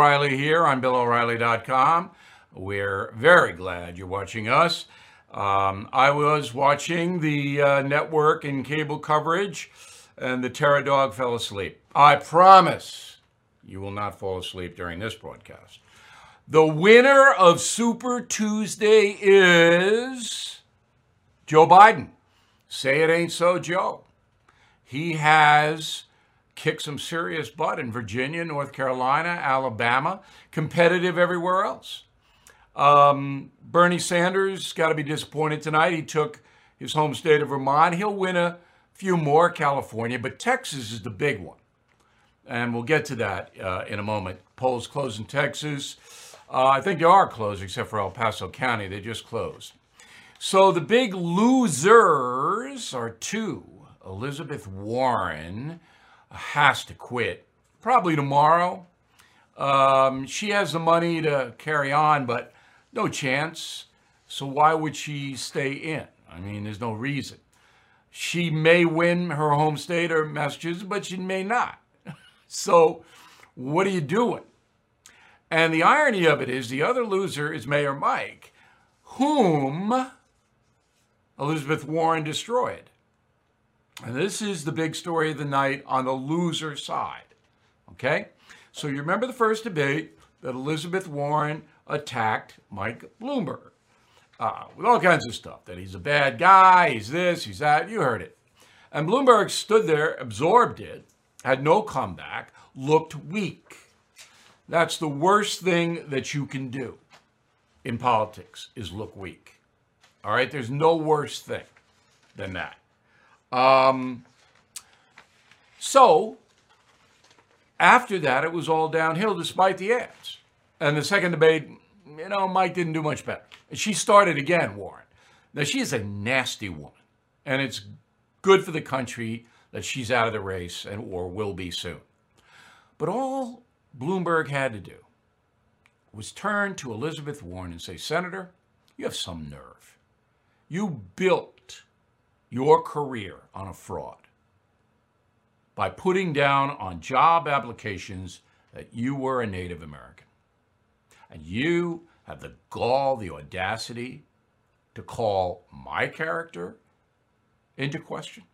O'Reilly here on BillO'Reilly.com. We're very glad you're watching us. Um, I was watching the uh, network and cable coverage, and the Terror Dog fell asleep. I promise you will not fall asleep during this broadcast. The winner of Super Tuesday is Joe Biden. Say it ain't so, Joe. He has kicked some serious butt in Virginia, North Carolina, Alabama, competitive everywhere else. Um, Bernie Sanders got to be disappointed tonight. He took his home state of Vermont. He'll win a few more, California, but Texas is the big one. And we'll get to that uh, in a moment. Polls close in Texas. Uh, I think they are closed, except for El Paso County. They just closed. So the big losers are two. Elizabeth Warren has to quit, probably tomorrow. Um, she has the money to carry on, but no chance. So why would she stay in? I mean, there's no reason. She may win her home state or Massachusetts, but she may not. so what are you doing? And the irony of it is the other loser is Mayor Mike, whom Elizabeth Warren destroyed. And this is the big story of the night on the loser side. Okay? So you remember the first debate that Elizabeth Warren attacked Mike Bloomberg uh, with all kinds of stuff that he's a bad guy, he's this, he's that. You heard it. And Bloomberg stood there, absorbed it, had no comeback, looked weak. That's the worst thing that you can do in politics is look weak. All right, there's no worse thing than that. Um, so after that, it was all downhill despite the ads. And the second debate, you know, Mike didn't do much better. She started again, Warren. Now, she is a nasty woman, and it's good for the country that she's out of the race and or will be soon. But all Bloomberg had to do was turn to Elizabeth Warren and say, Senator, you have some nerve. You built your career on a fraud by putting down on job applications that you were a Native American. And you have the gall, the audacity to call my character into question.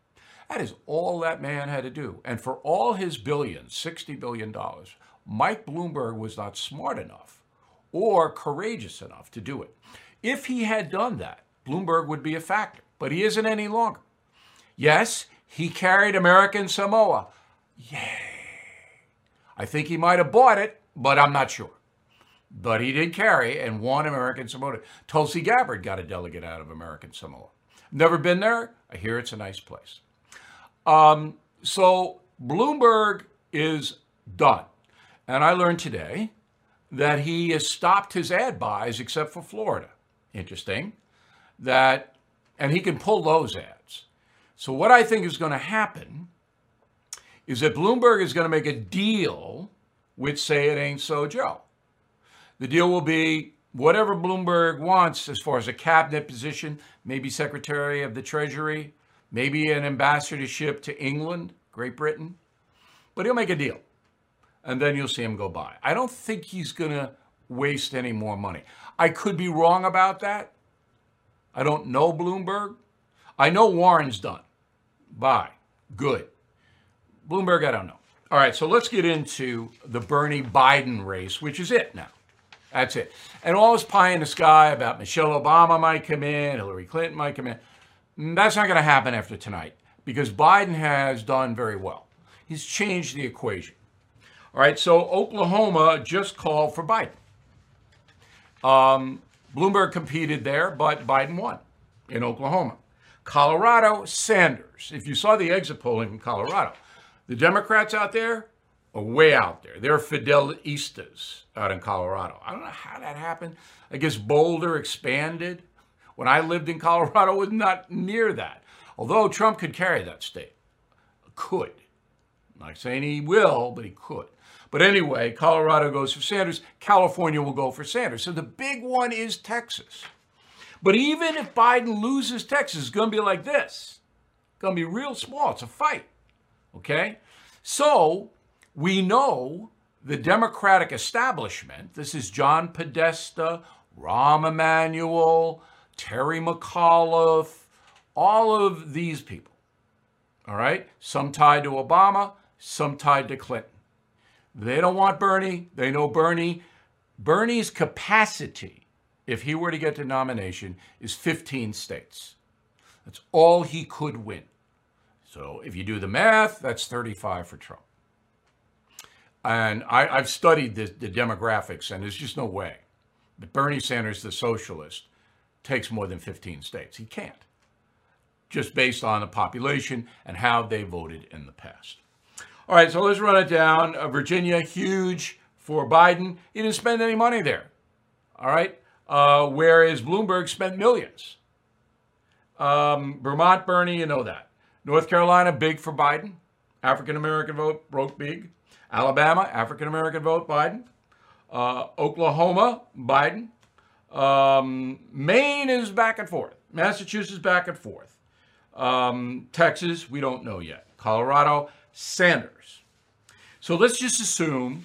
That is all that man had to do. And for all his billions, $60 billion, Mike Bloomberg was not smart enough or courageous enough to do it. If he had done that, Bloomberg would be a factor, but he isn't any longer. Yes, he carried American Samoa. Yay. I think he might have bought it, but I'm not sure. But he did carry and won American Samoa. Tulsi Gabbard got a delegate out of American Samoa. Never been there. I hear it's a nice place. Um, so Bloomberg is done. And I learned today that he has stopped his ad buys except for Florida. Interesting. That, and he can pull those ads. So what I think is going to happen is that Bloomberg is going to make a deal with Say It Ain't So Joe. The deal will be whatever Bloomberg wants as far as a cabinet position, maybe Secretary of the Treasury, maybe an ambassadorship to England, Great Britain. But he'll make a deal and then you'll see him go by. I don't think he's going to waste any more money. I could be wrong about that. I don't know Bloomberg. I know Warren's done. Bye. Good. Bloomberg, I don't know. All right, so let's get into the Bernie Biden race, which is it now. That's it. And all this pie in the sky about Michelle Obama might come in, Hillary Clinton might come in. That's not going to happen after tonight because Biden has done very well. He's changed the equation. All right, so Oklahoma just called for Biden. Um, Bloomberg competed there, but Biden won in Oklahoma. Colorado, Sanders. If you saw the exit polling in Colorado, the Democrats out there are way out there. They're Fidelistas out in Colorado. I don't know how that happened. I guess Boulder expanded. When I lived in Colorado, it was not near that. Although Trump could carry that state. Could. I'm not saying he will, but he could. But anyway, Colorado goes for Sanders. California will go for Sanders. So the big one is Texas. But even if Biden loses Texas, it's going to be like this. It's going to be real small. It's a fight. Okay? So we know the Democratic establishment, this is John Podesta, Rahm Emanuel, Terry McAuliffe, all of these people, all right? Some tied to Obama, some tied to Clinton. They don't want Bernie. They know Bernie. Bernie's capacity, if he were to get the nomination, is 15 states. That's all he could win. So if you do the math, that's 35 for Trump. And I, have studied the, the demographics, and there's just no way that Bernie Sanders, the socialist, takes more than 15 states. He can't, just based on the population and how they voted in the past. All right, so let's run it down. Uh, Virginia, huge for Biden. He didn't spend any money there. All right, uh, whereas Bloomberg spent millions. Um, Vermont, Bernie, you know that. North Carolina, big for Biden. African American vote broke big. Alabama, African American vote, Biden. Uh, Oklahoma, Biden. Um, Maine is back and forth. Massachusetts, back and forth. Um, Texas, we don't know yet. Colorado, Sanders. So let's just assume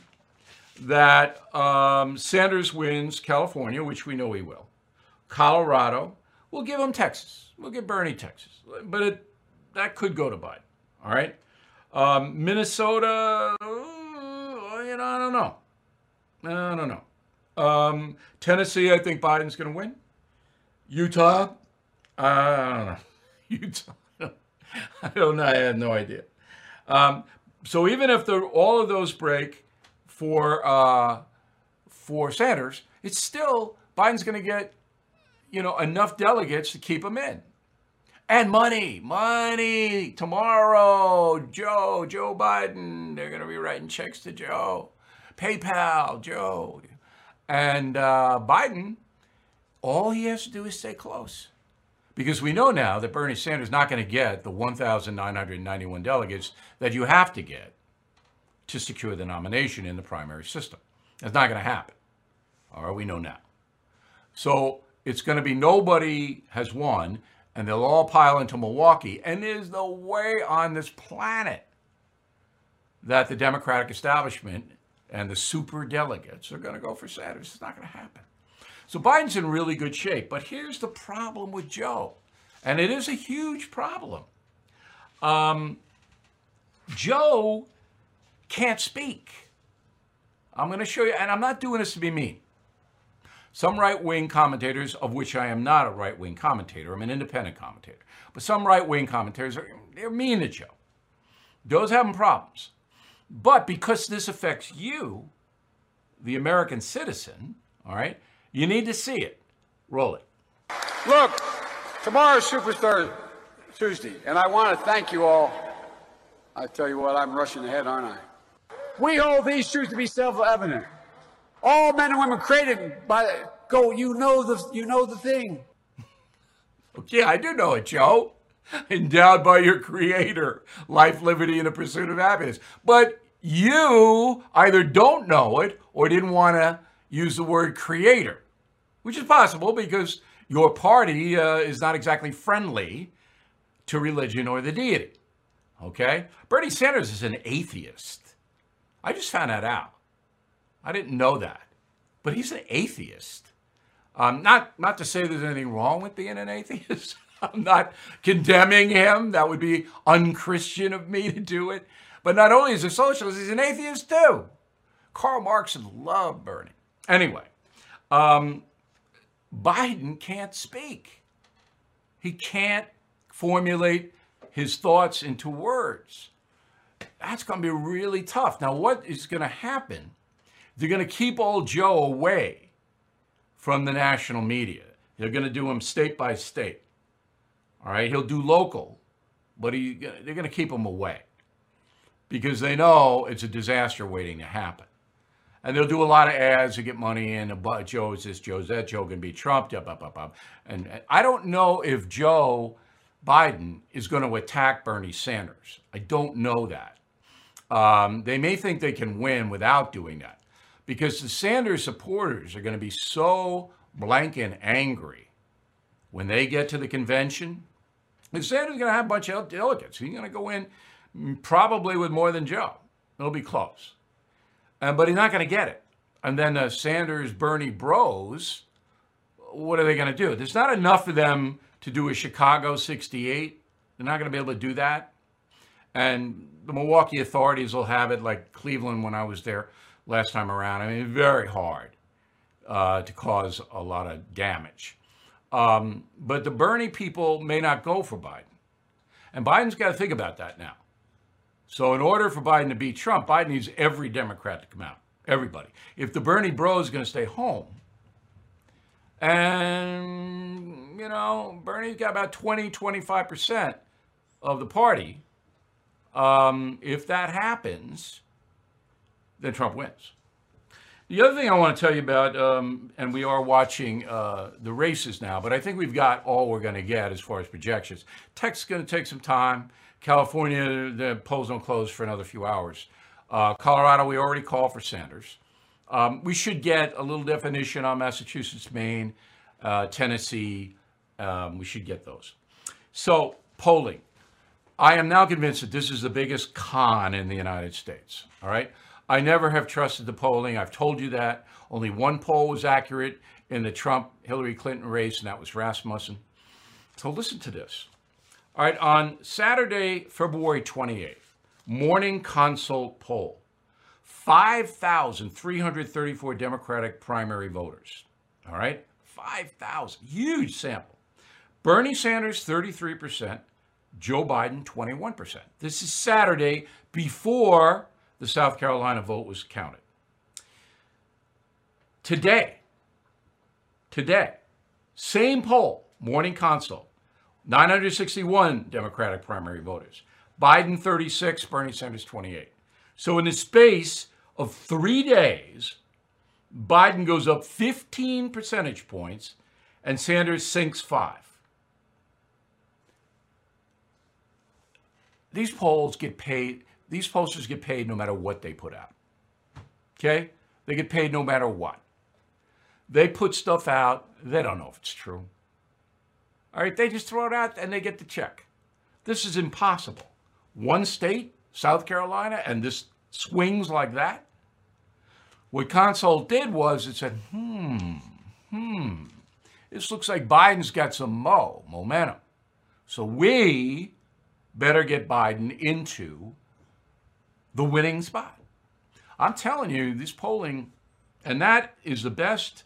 that um, Sanders wins California, which we know he will. Colorado, we'll give him Texas. We'll give Bernie Texas. But it, that could go to Biden. All right. Um, Minnesota, you know, I don't know. I don't know. Um, Tennessee, I think Biden's going to win. Utah, I don't know. Utah, I don't know. I have no idea. Um, so even if the, all of those break for uh, for Sanders, it's still Biden's going to get you know enough delegates to keep him in. And money, money. Tomorrow, Joe, Joe Biden, they're going to be writing checks to Joe. PayPal, Joe. And uh, Biden, all he has to do is stay close. Because we know now that Bernie Sanders is not going to get the 1,991 delegates that you have to get to secure the nomination in the primary system. That's not going to happen. All right, we know now. So it's going to be nobody has won and they'll all pile into Milwaukee. And there's no way on this planet that the Democratic establishment and the super delegates are going to go for Sanders. It's not going to happen. So Biden's in really good shape. But here's the problem with Joe, and it is a huge problem. Um, Joe can't speak. I'm going to show you, and I'm not doing this to be mean. Some right wing commentators, of which I am not a right wing commentator, I'm an independent commentator, but some right wing commentators are they're mean to Joe. Joe's having problems. But because this affects you, the American citizen, all right, you need to see it. Roll it. Look, tomorrow's Superstar Tuesday, and I want to thank you all. I tell you what, I'm rushing ahead, aren't I? We hold these truths to be self-evident. All men and women created by go. You know the you know the thing. Yeah, I do know it, Joe. Endowed by your creator, life, liberty, and the pursuit of happiness. But you either don't know it or didn't want to use the word creator, which is possible because your party uh, is not exactly friendly to religion or the deity. Okay? Bernie Sanders is an atheist. I just found that out. I didn't know that. But he's an atheist. Um, not, not to say there's anything wrong with being an atheist. I'm not condemning him. That would be unchristian of me to do it. But not only is he a socialist, he's an atheist too. Karl Marx loved Bernie. Anyway, um, Biden can't speak. He can't formulate his thoughts into words. That's going to be really tough. Now, what is going to happen they're going to keep old Joe away from the national media. They're going to do him state by state. All right, he'll do local, but he, they're going to keep him away because they know it's a disaster waiting to happen. And they'll do a lot of ads to get money in. Joe is this, Joe's that, Joe can be Trump. Up. And I don't know if Joe Biden is going to attack Bernie Sanders. I don't know that. Um, they may think they can win without doing that because the Sanders supporters are going to be so blank and angry when they get to the convention. And Sanders is going to have a bunch of delegates. He's going to go in probably with more than Joe. It'll be close. And but he's not going to get it. And then the Sanders Bernie bros, what are they going to do? There's not enough of them to do a Chicago 68. They're not going to be able to do that. And the Milwaukee authorities will have it like Cleveland when I was there last time around. I mean, very hard uh, to cause a lot of damage. Um, but the Bernie people may not go for Biden. And Biden's got to think about that now. So, in order for Biden to beat Trump, Biden needs every Democrat to come out. Everybody. If the Bernie bro is going to stay home, and, you know, Bernie's got about 20, 25% of the party. Um, if that happens, then Trump wins. The other thing I want to tell you about, um, and we are watching uh, the races now, but I think we've got all we're going to get as far as projections. Texas is going to take some time. California, the polls don't close for another few hours. Uh, Colorado, we already called for Sanders. Um, we should get a little definition on Massachusetts, Maine, uh, Tennessee. Um, we should get those. So, polling. I am now convinced that this is the biggest con in the United States. All right. I never have trusted the polling. I've told you that. Only one poll was accurate in the Trump Hillary Clinton race, and that was Rasmussen. So listen to this. All right, on Saturday, February 28th, morning consult poll 5,334 Democratic primary voters. All right, 5,000, huge sample. Bernie Sanders, 33%, Joe Biden, 21%. This is Saturday before the South Carolina vote was counted. Today, today, same poll, morning consult, 961 Democratic primary voters. Biden 36, Bernie Sanders 28. So in the space of three days, Biden goes up 15 percentage points and Sanders sinks five. These polls get paid these posters get paid no matter what they put out. Okay? They get paid no matter what. They put stuff out, they don't know if it's true. All right, they just throw it out and they get the check. This is impossible. One state, South Carolina, and this swings like that. What Consult did was it said, hmm, hmm, this looks like Biden's got some mo, momentum. So we better get Biden into the winning spot. I'm telling you, this polling, and that is the best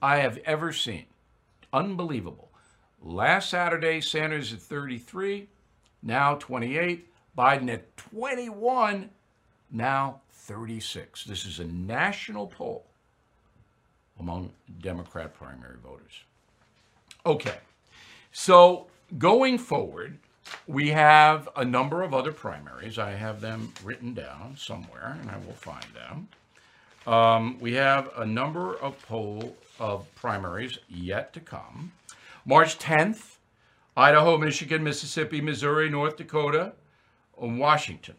I have ever seen. Unbelievable. Last Saturday, Sanders at 33, now 28. Biden at 21, now 36. This is a national poll among Democrat primary voters. Okay, so going forward, we have a number of other primaries. I have them written down somewhere, and I will find them. Um, we have a number of poll of primaries yet to come. March 10th, Idaho, Michigan, Mississippi, Missouri, North Dakota, and Washington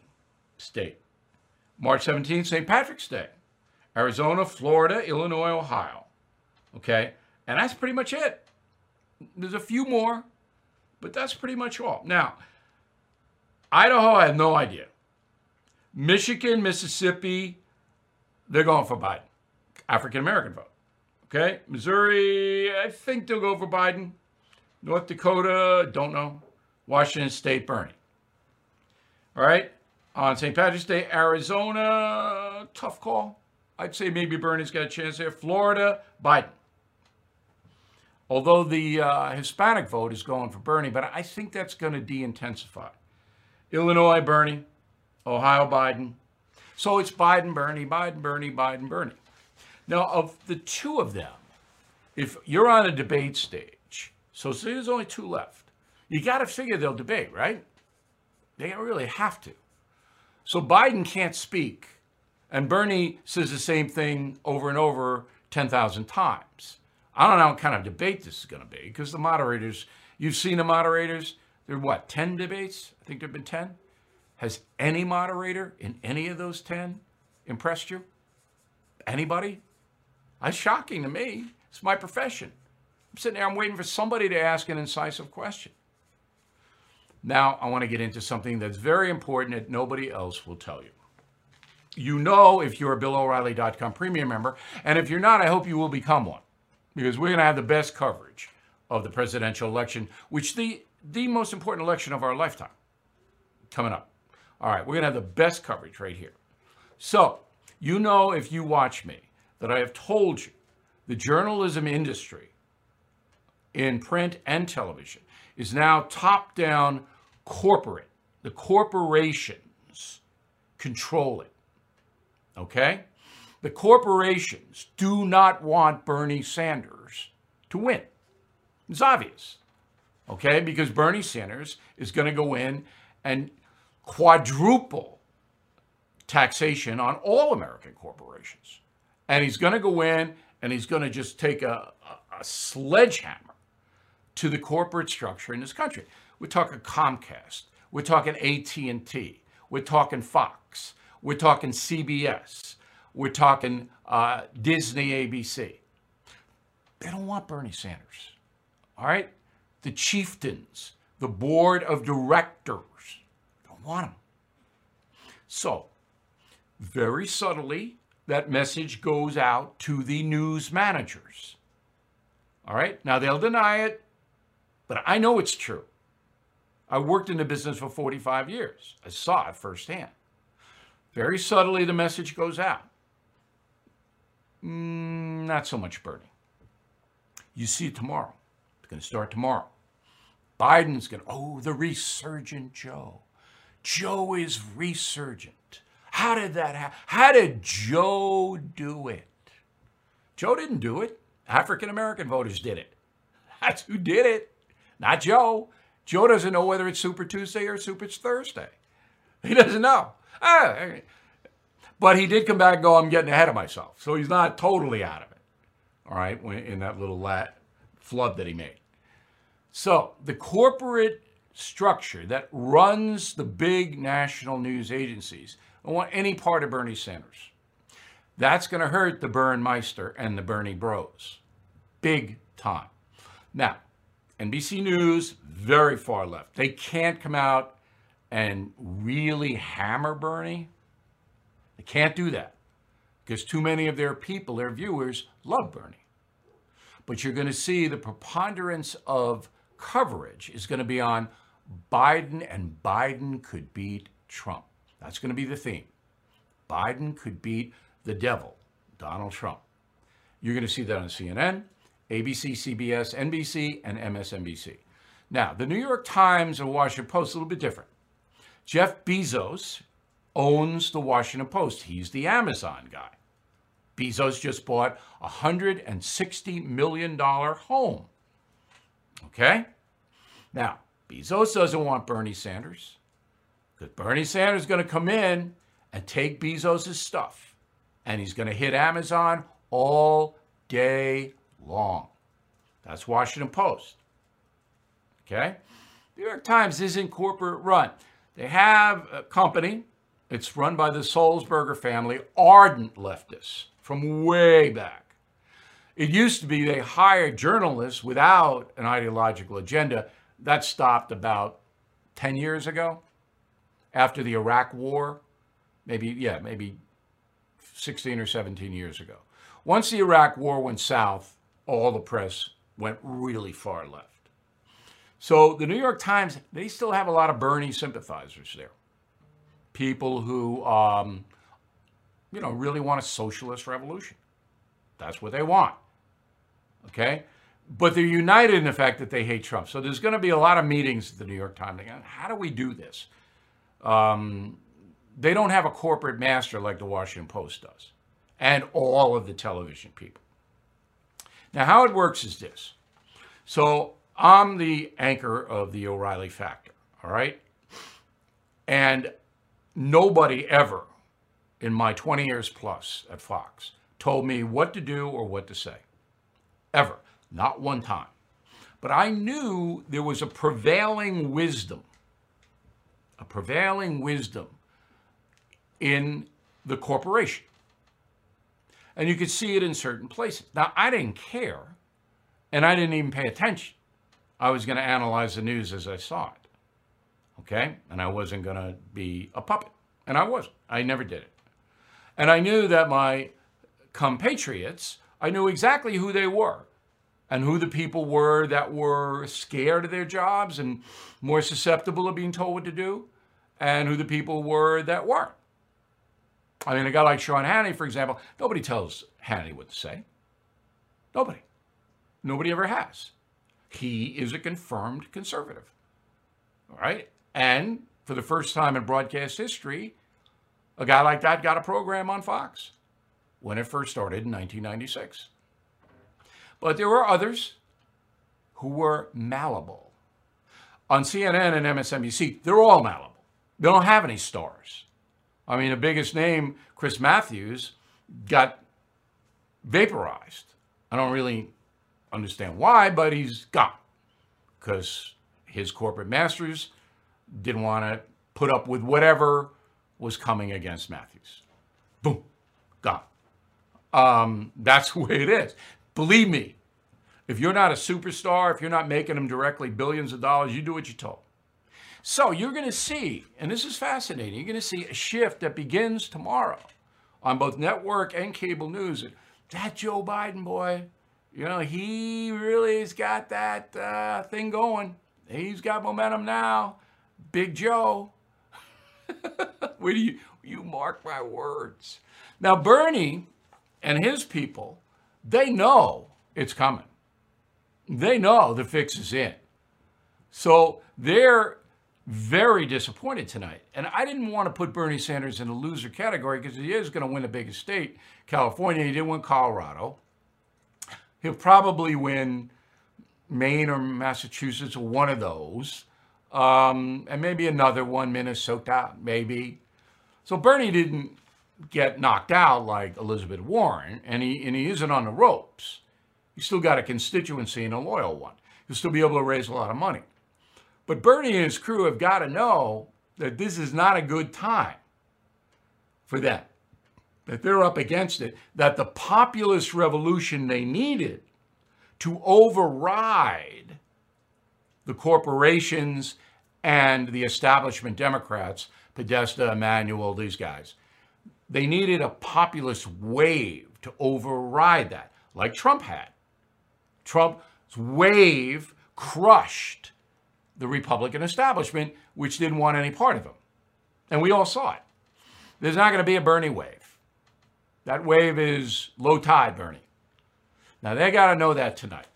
State. March 17th, St. Patrick's Day. Arizona, Florida, Illinois, Ohio. Okay? And that's pretty much it. There's a few more, but that's pretty much all. Now, Idaho, I have no idea. Michigan, Mississippi, they're going for Biden. African American vote. Okay? Missouri, I think they'll go for Biden. North Dakota, don't know. Washington State, Bernie. All right? On St. Patrick's Day, Arizona, tough call. I'd say maybe Bernie's got a chance there. Florida, Biden although the uh, Hispanic vote is going for Bernie, but I think that's going to de intensify. Illinois, Bernie. Ohio, Biden. So it's Biden, Bernie, Biden, Bernie, Biden, Bernie. Now, of the two of them, if you're on a debate stage, so there's only two left, you got to figure they'll debate, right? They don't really have to. So Biden can't speak, and Bernie says the same thing over and over 10,000 times. I don't know what kind of debate this is going to be because the moderators, you've seen the moderators, there are what, 10 debates? I think there have been 10. Has any moderator in any of those 10 impressed you? Anybody? That's shocking to me. It's my profession. I'm sitting there, I'm waiting for somebody to ask an incisive question. Now, I want to get into something that's very important that nobody else will tell you. you know if you're a BillO'Reilly.com premium member. And if you're not, I hope you will become one because we're going to have the best coverage of the presidential election, which the the most important election of our lifetime coming up. All right, we're going to have the best coverage right here. So, you know if you watch me that I have told you the journalism industry in print and television is now top down corporate. The corporations control it. Okay? The corporations do not want Bernie Sanders to win. It's obvious. Okay? Because Bernie Sanders is going to go in and quadruple taxation on all American corporations. And he's going to go in and he's going to just take a, a, a sledgehammer to the corporate structure in this country. We're talking Comcast. We're talking AT&T. We're talking Fox. We're talking CBS. We're talking uh, Disney, ABC. They don't want Bernie Sanders. All right? The chieftains, the board of directors don't want him. So, very subtly, that message goes out to the news managers. All right? Now, they'll deny it, but I know it's true. I worked in the business for 45 years. I saw it firsthand. Very subtly, the message goes out. Mm, not so much Bernie. You see it tomorrow. It's going to start tomorrow. Biden's going to, oh, the resurgent Joe. Joe is resurgent. How did that happen? How did Joe do it? Joe didn't do it. African American voters did it. That's who did it, not Joe. Joe doesn't know whether it's Super Tuesday or Super Thursday. He doesn't know. Ah, but he did come back and go, I'm getting ahead of myself. So he's not totally out of it. All right, in that little lat flood that he made. So the corporate structure that runs the big national news agencies don't want any part of Bernie Sanders. That's going to hurt the Bernmeister and the Bernie Bros. Big time. Now, NBC News, very far left. They can't come out and really hammer Bernie. They can't do that because too many of their people, their viewers, love Bernie. But you're going to see the preponderance of coverage is going to be on Biden, and Biden could beat Trump. That's going to be the theme. Biden could beat the devil, Donald Trump. You're going to see that on CNN, ABC, CBS, NBC, and MSNBC. Now, the New York Times and Washington Post a little bit different. Jeff Bezos owns the Washington Post. He's the Amazon guy. Bezos just bought a $160 million home. Okay? Now, Bezos doesn't want Bernie Sanders because Bernie Sanders is going to come in and take Bezos' stuff and he's going to hit Amazon all day long. That's Washington Post. Okay? New York Times isn't corporate run. They have a company. It's run by the Sulzberger family, ardent leftists from way back. It used to be they hired journalists without an ideological agenda. That stopped about 10 years ago after the Iraq War. Maybe, yeah, maybe 16 or 17 years ago. Once the Iraq War went south, all the press went really far left. So the New York Times, they still have a lot of Bernie sympathizers there. People who, um, you know, really want a socialist revolution. That's what they want. Okay? But they're united in the fact that they hate Trump. So there's going to be a lot of meetings at the New York Times. How do we do this? Um, they don't have a corporate master like the Washington Post does, and all of the television people. Now, how it works is this. So I'm the anchor of the O'Reilly Factor, all right? And nobody ever in my 20 years plus at Fox told me what to do or what to say. Ever. Not one time. But I knew there was a prevailing wisdom, a prevailing wisdom in the corporation. And you could see it in certain places. Now, I didn't care, and I didn't even pay attention. I was going to analyze the news as I saw it. Okay? And I wasn't going to be a puppet. And I wasn't. I never did it. And I knew that my compatriots, I knew exactly who they were and who the people were that were scared of their jobs and more susceptible of being told what to do, and who the people were that weren't. I mean, a guy like Sean Hannity, for example, nobody tells Hannity what to say. Nobody. Nobody ever has. He is a confirmed conservative. All right? And for the first time in broadcast history, a guy like that got a program on Fox when it first started in 1996. But there were others who were malleable. On CNN and MSNBC, they're all malleable. They don't have any stars. I mean, the biggest name, Chris Matthews, got vaporized. I don't really understand why, but he's gone because his corporate masters didn't want to put up with whatever was coming against Matthews. Boom, gone. Um, that's the way it is. Believe me, if you're not a superstar, if you're not making them directly billions of dollars, you do what you're told. So you're going to see, and this is fascinating, you're going to see a shift that begins tomorrow on both network and cable news. That Joe Biden boy, you know, he really has got that uh, thing going. He's got momentum now. Big Joe. Where do you, you mark my words? Now, Bernie and his people, they know it's coming. They know the fix is in. So they're very disappointed tonight. And I didn't want to put Bernie Sanders in the loser category because he is going to win the biggest state, California. He didn't win Colorado. He'll probably win Maine or Massachusetts or one of those. Um, and maybe another one, Minnesota, maybe. So Bernie didn't get knocked out like Elizabeth Warren, and he, and he isn't on the ropes. He's still got a constituency and a loyal one. He'll still be able to raise a lot of money. But Bernie and his crew have got to know that this is not a good time for them, that they're up against it, that the populist revolution they needed to override the corporations and the establishment Democrats, Podesta, Emanuel, these guys, they needed a populist wave to override that, like Trump had. Trump's wave crushed the Republican establishment, which didn't want any part of him. And we all saw it. There's not going to be a Bernie wave. That wave is low tide Bernie. Now they got to know that tonight.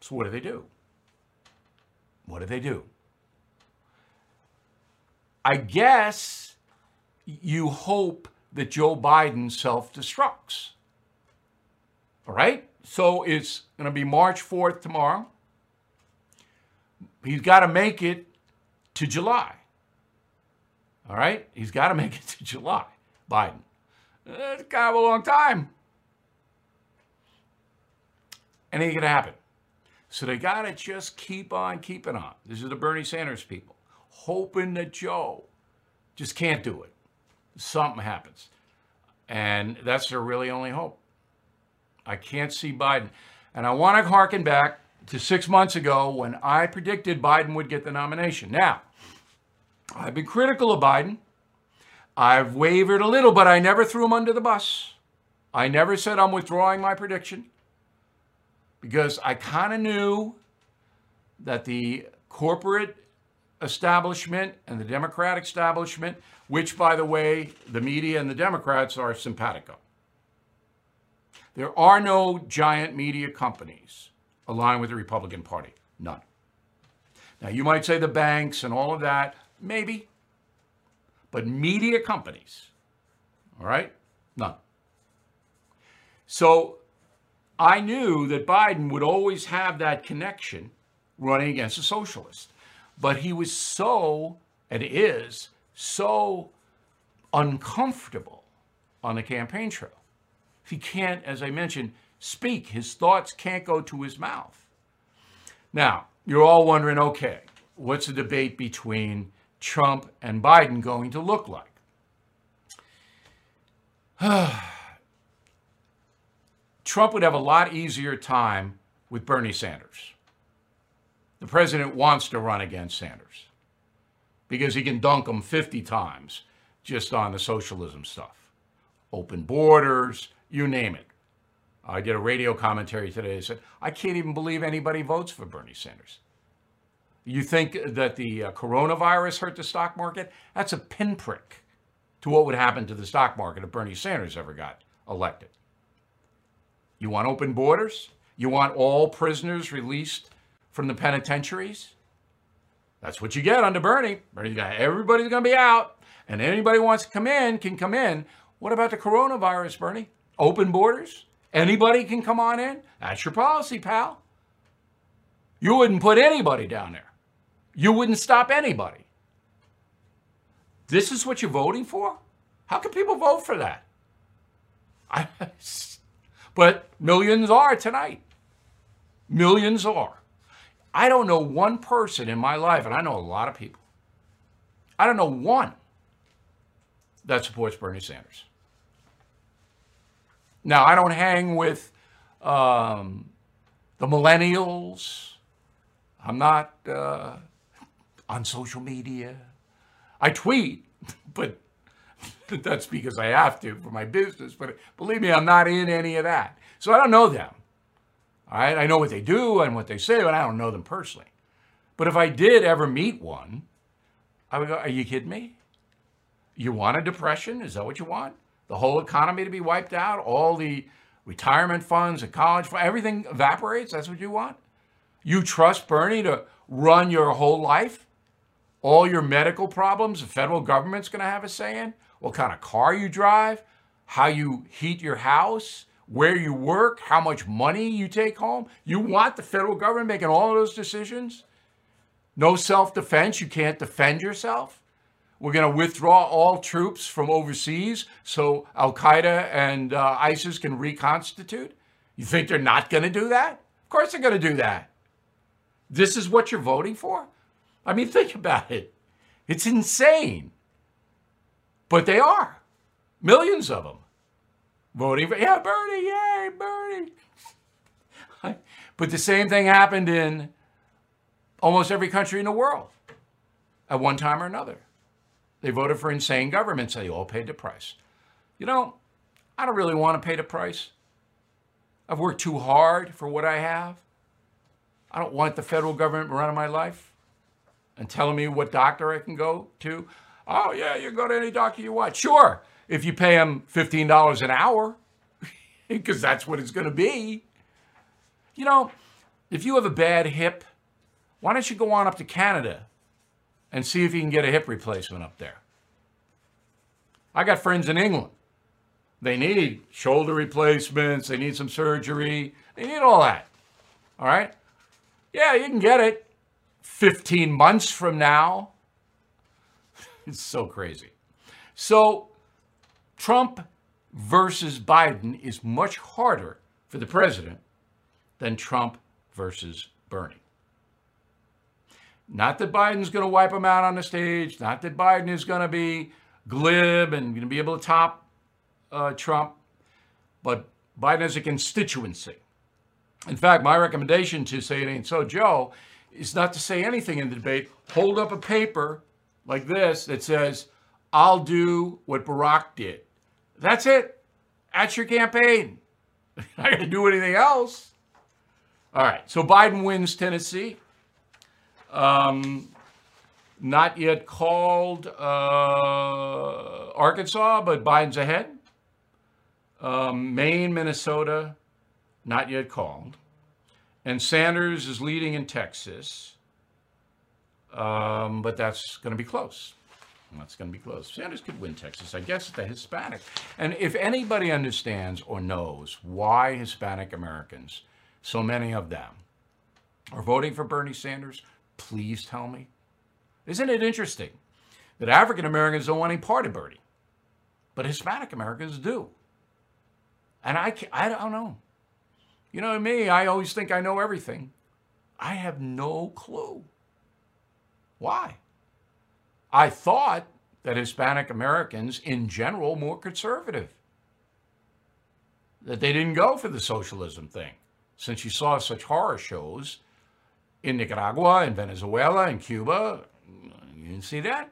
So what do they do? What do they do? I guess you hope that Joe Biden self destructs. All right? So it's going to be March 4th tomorrow he's got to make it to July. All right? He's got to make it to July, Biden. Eh, it's kind of a long time. Anything can happen. So they got to just keep on keeping on. This is the Bernie Sanders people, hoping that Joe just can't do it. Something happens. And that's their really only hope. I can't see Biden. And I want to harken back to six months ago when I predicted Biden would get the nomination. Now, I've been critical of Biden. I've wavered a little, but I never threw him under the bus. I never said I'm withdrawing my prediction because I kind of knew that the corporate establishment and the Democratic establishment, which, by the way, the media and the Democrats are simpatico. There are no giant media companies align with the Republican Party? None. Now, you might say the banks and all of that, maybe. But media companies, all right? None. So I knew that Biden would always have that connection running against a socialist. But he was so, and is, so uncomfortable on the campaign trail. He can't, as I mentioned, speak. His thoughts can't go to his mouth. Now, you're all wondering okay, what's the debate between Trump and Biden going to look like? Trump would have a lot easier time with Bernie Sanders. The president wants to run against Sanders because he can dunk him 50 times just on the socialism stuff. open borders, you name it. I did a radio commentary today that said, I can't even believe anybody votes for Bernie Sanders. You think that the uh, coronavirus hurt the stock market? That's a pinprick to what would happen to the stock market if Bernie Sanders ever got elected. You want open borders? You want all prisoners released from the penitentiaries? That's what you get under Bernie. Bernie's got everybody's going to be out, and anybody wants to come in can come in. What about the coronavirus, Bernie? Open borders? Anybody can come on in? That's your policy, pal. You wouldn't put anybody down there. You wouldn't stop anybody. This is what you're voting for? How can people vote for that? I, but millions are tonight. Millions are. I don't know one person in my life, and I know a lot of people. I don't know one that supports Bernie Sanders. Now, I don't hang with um, the millennials. I'm not uh, on social media. I tweet, but that's because I have to for my business. But believe me, I'm not in any of that. So I don't know them. All right, I know what they do and what they say, but I don't know them personally. But if I did ever meet one, I would go, Are you kidding me? You want a depression? Is that what you want? The whole economy to be wiped out? All the retirement funds, the college funds, everything evaporates? That's what you want? You trust Bernie to run your whole life? all your medical problems, the federal government's going to have a say in what kind of car you drive, how you heat your house, where you work, how much money you take home. You want the federal government making all of those decisions? No self defense, you can't defend yourself. We're going to withdraw all troops from overseas so Al Qaeda and uh, ISIS can reconstitute. You think they're not going to do that? Of course they're going to do that. This is what you're voting for? I mean, think about it. It's insane. But they are. Millions of them voting for, yeah, Bernie, yay, Bernie. but the same thing happened in almost every country in the world at one time or another. They voted for insane governments. They all paid the price. You know, I don't really want to pay the price. I've worked too hard for what I have. I don't want the federal government running my life and telling me what doctor I can go to. Oh, yeah, you can go to any doctor you want. Sure, if you pay them $15 an hour, because that's what it's going to be. You know, if you have a bad hip, why don't you go on up to Canada and see if you can get a hip replacement up there? I got friends in England. They need shoulder replacements, they need some surgery, they need all that. All right? Yeah, you can get it. 15 months from now. It's so crazy. So, Trump versus Biden is much harder for the president than Trump versus Bernie. Not that Biden's going to wipe him out on the stage, not that Biden is going to be glib and going to be able to top uh, Trump, but Biden has a constituency. In fact, my recommendation to Say It Ain't So Joe is not to say anything in the debate. Hold up a paper like this that says, I'll do what Barack did. That's it. That's your campaign. not going to do anything else. All right. So Biden wins Tennessee. Um, not yet called uh, Arkansas, but Biden's ahead. Um, Maine, Minnesota, not yet called. And Sanders is leading in Texas, um, but that's going to be close. That's going to be close. Sanders could win Texas, I guess, the Hispanic. And if anybody understands or knows why Hispanic Americans, so many of them, are voting for Bernie Sanders, please tell me. Isn't it interesting that African Americans don't want any part of Bernie, but Hispanic Americans do? And I, I don't know. You know me, I always think I know everything. I have no clue. Why? I thought that Hispanic Americans in general more conservative. That they didn't go for the socialism thing. Since you saw such horror shows in Nicaragua and Venezuela and Cuba, you didn't see that?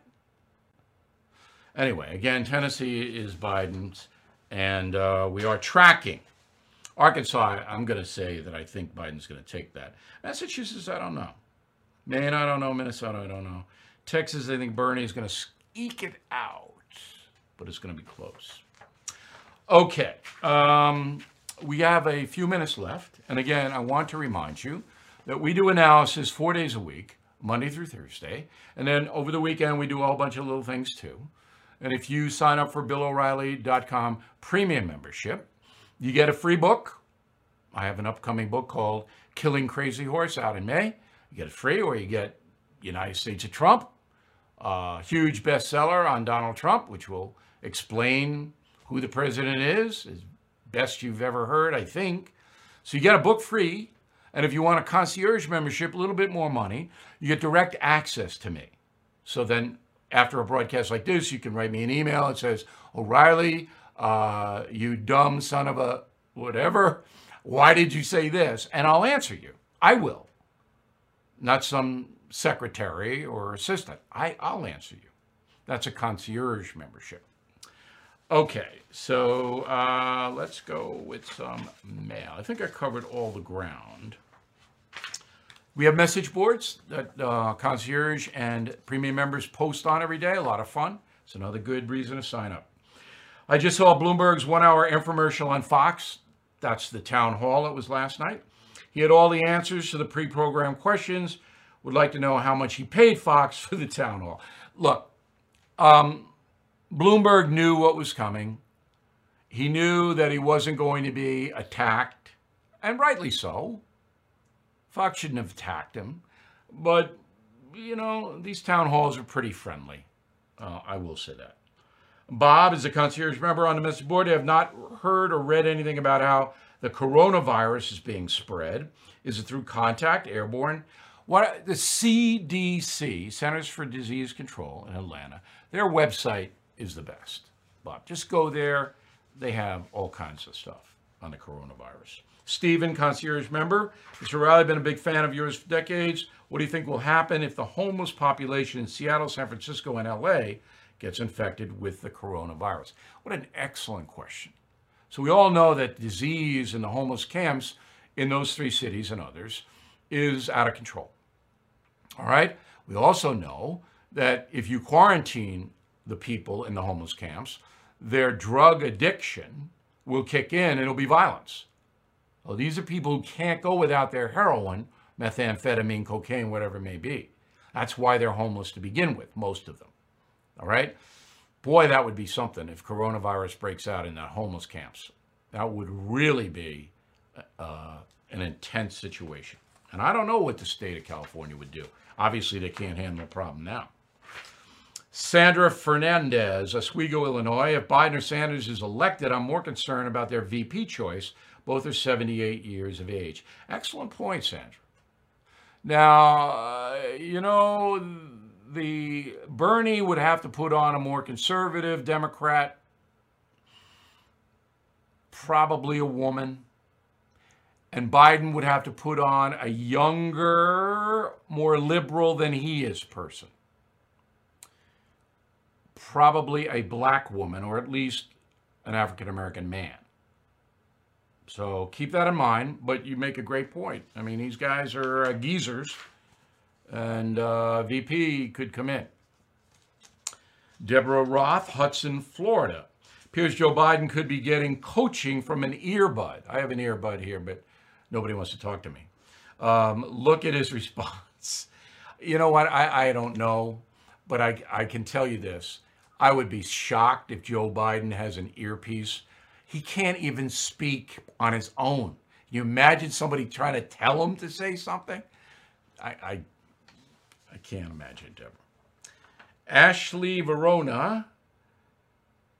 Anyway, again, Tennessee is Biden's. And uh, we are tracking. Arkansas, I'm going to say that I think Biden's going to take that. Massachusetts, I don't know. Maine, I don't know. Minnesota, I don't know. Texas, I think Bernie is going to eke it out, but it's going to be close. Okay. Um, we have a few minutes left. And again, I want to remind you that we do analysis four days a week, Monday through Thursday. And then over the weekend, we do a whole bunch of little things too. And if you sign up for BillO'Reilly.com premium membership, you get a free book. I have an upcoming book called Killing Crazy Horse out in May. You get it free, or you get United States of Trump, a huge bestseller on Donald Trump, which will explain who the president is, as best you've ever heard, I think. So you get a book free. And if you want a concierge membership, a little bit more money, you get direct access to me. So then after a broadcast like this, you can write me an email that says, O'Reilly, uh, you dumb son of a whatever, why did you say this? And I'll answer you. I will. Not some secretary or assistant. I, I'll answer you. That's a concierge membership. Okay, so uh, let's go with some mail. I think I covered all the ground. We have message boards that uh, concierge and premium members post on every day. A lot of fun. It's another good reason to sign up. I just saw Bloomberg's one hour infomercial on Fox. That's the town hall it was last night. He had all the answers to the pre programmed questions. Would like to know how much he paid Fox for the town hall. Look, um, Bloomberg knew what was coming. He knew that he wasn't going to be attacked, and rightly so. Fox shouldn't have attacked him. But, you know, these town halls are pretty friendly. Uh, I will say that. Bob is a concierge member on the message board. I have not heard or read anything about how the coronavirus is being spread. Is it through contact, airborne? What the CDC, Centers for Disease Control in Atlanta, their website is the best. Bob, just go there. They have all kinds of stuff on the coronavirus. Stephen, concierge member. Mr. Riley, been a big fan of yours for decades. What do you think will happen if the homeless population in Seattle, San Francisco, and LA gets infected with the coronavirus? What an excellent question. So we all know that disease in the homeless camps in those three cities and others is out of control. All right? We also know that if you quarantine the people in the homeless camps, their drug addiction will kick in and it'll be violence. Well, these are people who can't go without their heroin, methamphetamine, cocaine, whatever it may be. That's why they're homeless to begin with, most of them. All right? Boy, that would be something if coronavirus breaks out in the homeless camps. That would really be uh, an intense situation. And I don't know what the state of California would do. Obviously, they can't handle the problem now. Sandra Fernandez, Oswego, Illinois. If Biden or Sanders is elected, I'm more concerned about their VP choice. Both are 78 years of age. Excellent point, Sandra. Now, uh, you know, the Bernie would have to put on a more conservative Democrat, probably a woman. And Biden would have to put on a younger, more liberal than he is person probably a black woman, or at least an African American man. So keep that in mind, but you make a great point. I mean, these guys are uh, geezers, and uh, VP could come in. Deborah Roth, Hudson, Florida. Appears Joe Biden could be getting coaching from an earbud. I have an earbud here, but nobody wants to talk to me. Um, look at his response. You know what? I, I don't know, but I, I can tell you this. I would be shocked if Joe Biden has an earpiece. He can't even speak on his own. You imagine somebody trying to tell him to say something? I, I, I can't imagine, Deborah. Ashley Verona,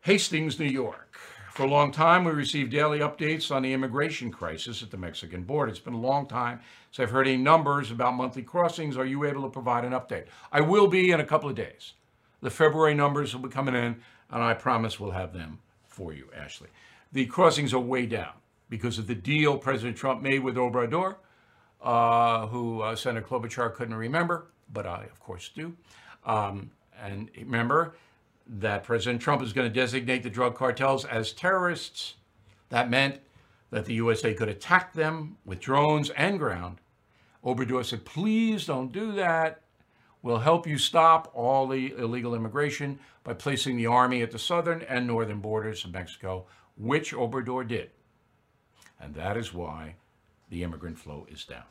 Hastings, New York. For a long time, we received daily updates on the immigration crisis at the Mexican border. It's been a long time since I've heard any numbers about monthly crossings. Are you able to provide an update? I will be in a couple of days. The February numbers will be coming in, and I promise we'll have them for you, Ashley. The crossings are way down because of the deal President Trump made with Obrador, uh, who uh, Senator Klobuchar couldn't remember, but I, of course, do. Um, and remember, that President Trump is going to designate the drug cartels as terrorists. That meant that the USA could attack them with drones and ground. Obrador said, please don't do that. We'll help you stop all the illegal immigration by placing the army at the southern and northern borders of Mexico, which Obrador did. And that is why the immigrant flow is down.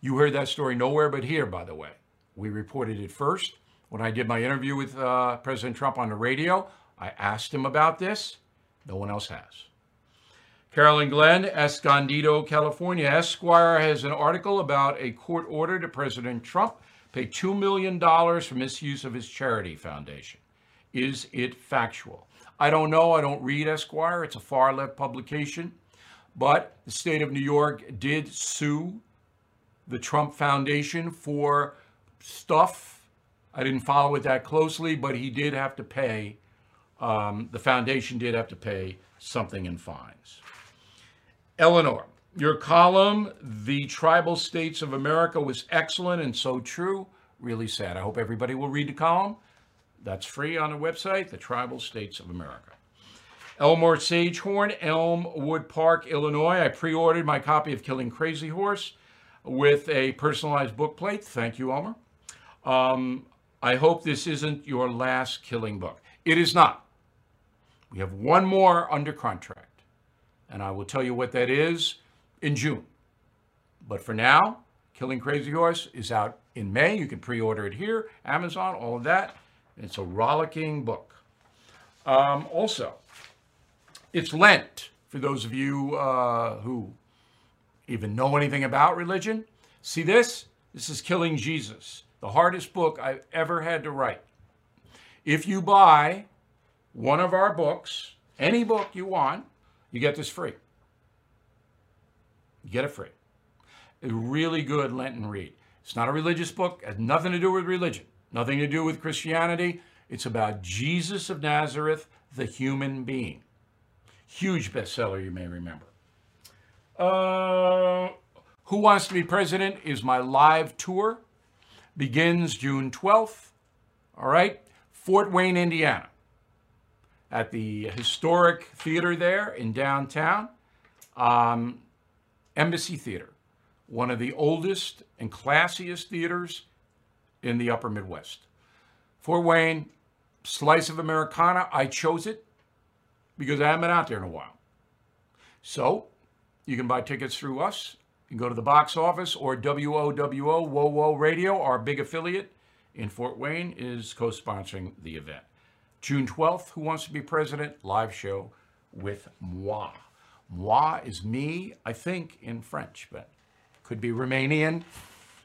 You heard that story nowhere but here, by the way. We reported it first. When I did my interview with uh, President Trump on the radio, I asked him about this. No one else has. Carolyn Glenn, Escondido, California. Esquire has an article about a court order to President Trump pay $2 million for misuse of his charity foundation. Is it factual? I don't know. I don't read Esquire. It's a far left publication. But the state of New York did sue the Trump Foundation for stuff. I didn't follow it that closely, but he did have to pay, um, the foundation did have to pay something in fines. Eleanor, your column, The Tribal States of America, was excellent and so true. Really sad. I hope everybody will read the column. That's free on the website, The Tribal States of America. Elmore Sagehorn, Elmwood Park, Illinois. I pre ordered my copy of Killing Crazy Horse with a personalized book plate. Thank you, Elmer. Um, I hope this isn't your last killing book. It is not. We have one more under contract and I will tell you what that is in June. But for now, Killing Crazy Horse is out in May. You can pre order it here, Amazon, all of that. It's a rollicking book. Um, also, it's Lent for those of you uh, who even know anything about religion. See this? This is Killing Jesus, the hardest book I've ever had to write. If you buy one of our books, any book you want, you get this free. You get it free. A really good Lenten read. It's not a religious book, it has nothing to do with religion, nothing to do with Christianity. It's about Jesus of Nazareth, the human being. Huge bestseller, you may remember. Uh, Who Wants to Be President is my live tour. Begins June 12th. All right. Fort Wayne, Indiana at the historic theater there in downtown, um, Embassy Theater, one of the oldest and classiest theaters in the upper Midwest. Fort Wayne, slice of Americana, I chose it because I haven't been out there in a while. So you can buy tickets through us. Can go to the box office or WOWO, Whoa Radio, our big affiliate in Fort Wayne, is co sponsoring the event. June 12th, Who Wants to Be President? Live show with moi. Moi is me, I think, in French, but could be Romanian.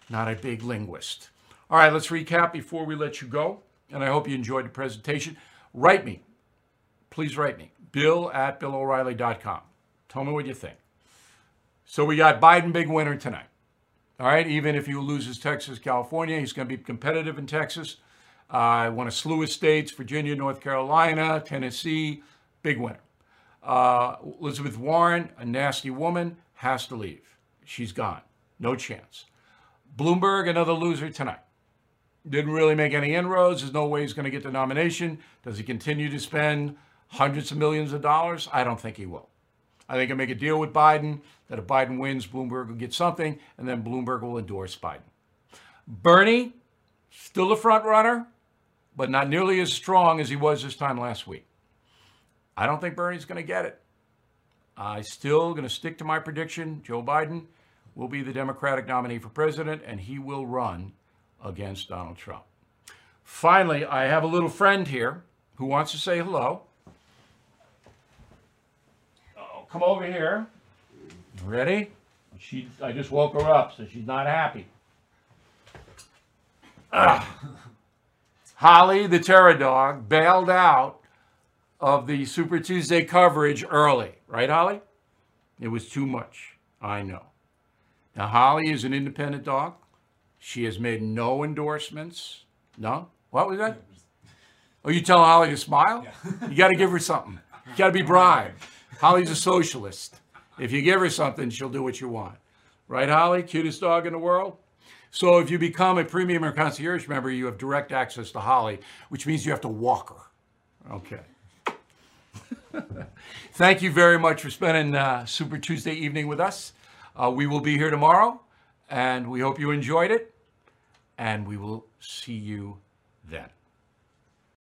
Not a big linguist. All right, let's recap before we let you go. And I hope you enjoyed the presentation. Write me. Please write me. Bill at BillO'Reilly.com. Tell me what you think. So we got Biden big winner tonight. All right, even if he loses Texas, California, he's going to be competitive in Texas. Uh, won a slew of states, Virginia, North Carolina, Tennessee, big winner. Uh, Elizabeth Warren, a nasty woman, has to leave. She's gone. No chance. Bloomberg, another loser tonight. Didn't really make any inroads. There's no way he's going to get the nomination. Does he continue to spend hundreds of millions of dollars? I don't think he will. I think i'll make a deal with Biden that if Biden wins, Bloomberg will get something, and then Bloomberg will endorse Biden. Bernie, still a front runner, but not nearly as strong as he was this time last week. I don't think Bernie's going to get it. I still going to stick to my prediction. Joe Biden will be the Democratic nominee for president, and he will run against Donald Trump. Finally, I have a little friend here who wants to say hello. Oh, come over here. Ready? She, I just woke her up, so she's not happy. Ah. Holly the Terror Dog bailed out of the Super Tuesday coverage early, right, Holly? It was too much. I know. Now, Holly is an independent dog. She has made no endorsements. No? What was that? Oh, you tell Holly to smile? Yeah. you got to give her something. You got to be bribed. Holly's a socialist. If you give her something, she'll do what you want. Right, Holly? Cutest dog in the world? So if you become a premium or concierge member, you have direct access to Holly, which means you have to walk her. Okay. Thank you very much for spending uh, Super Tuesday evening with us. Uh, we will be here tomorrow, and we hope you enjoyed it, and we will see you then.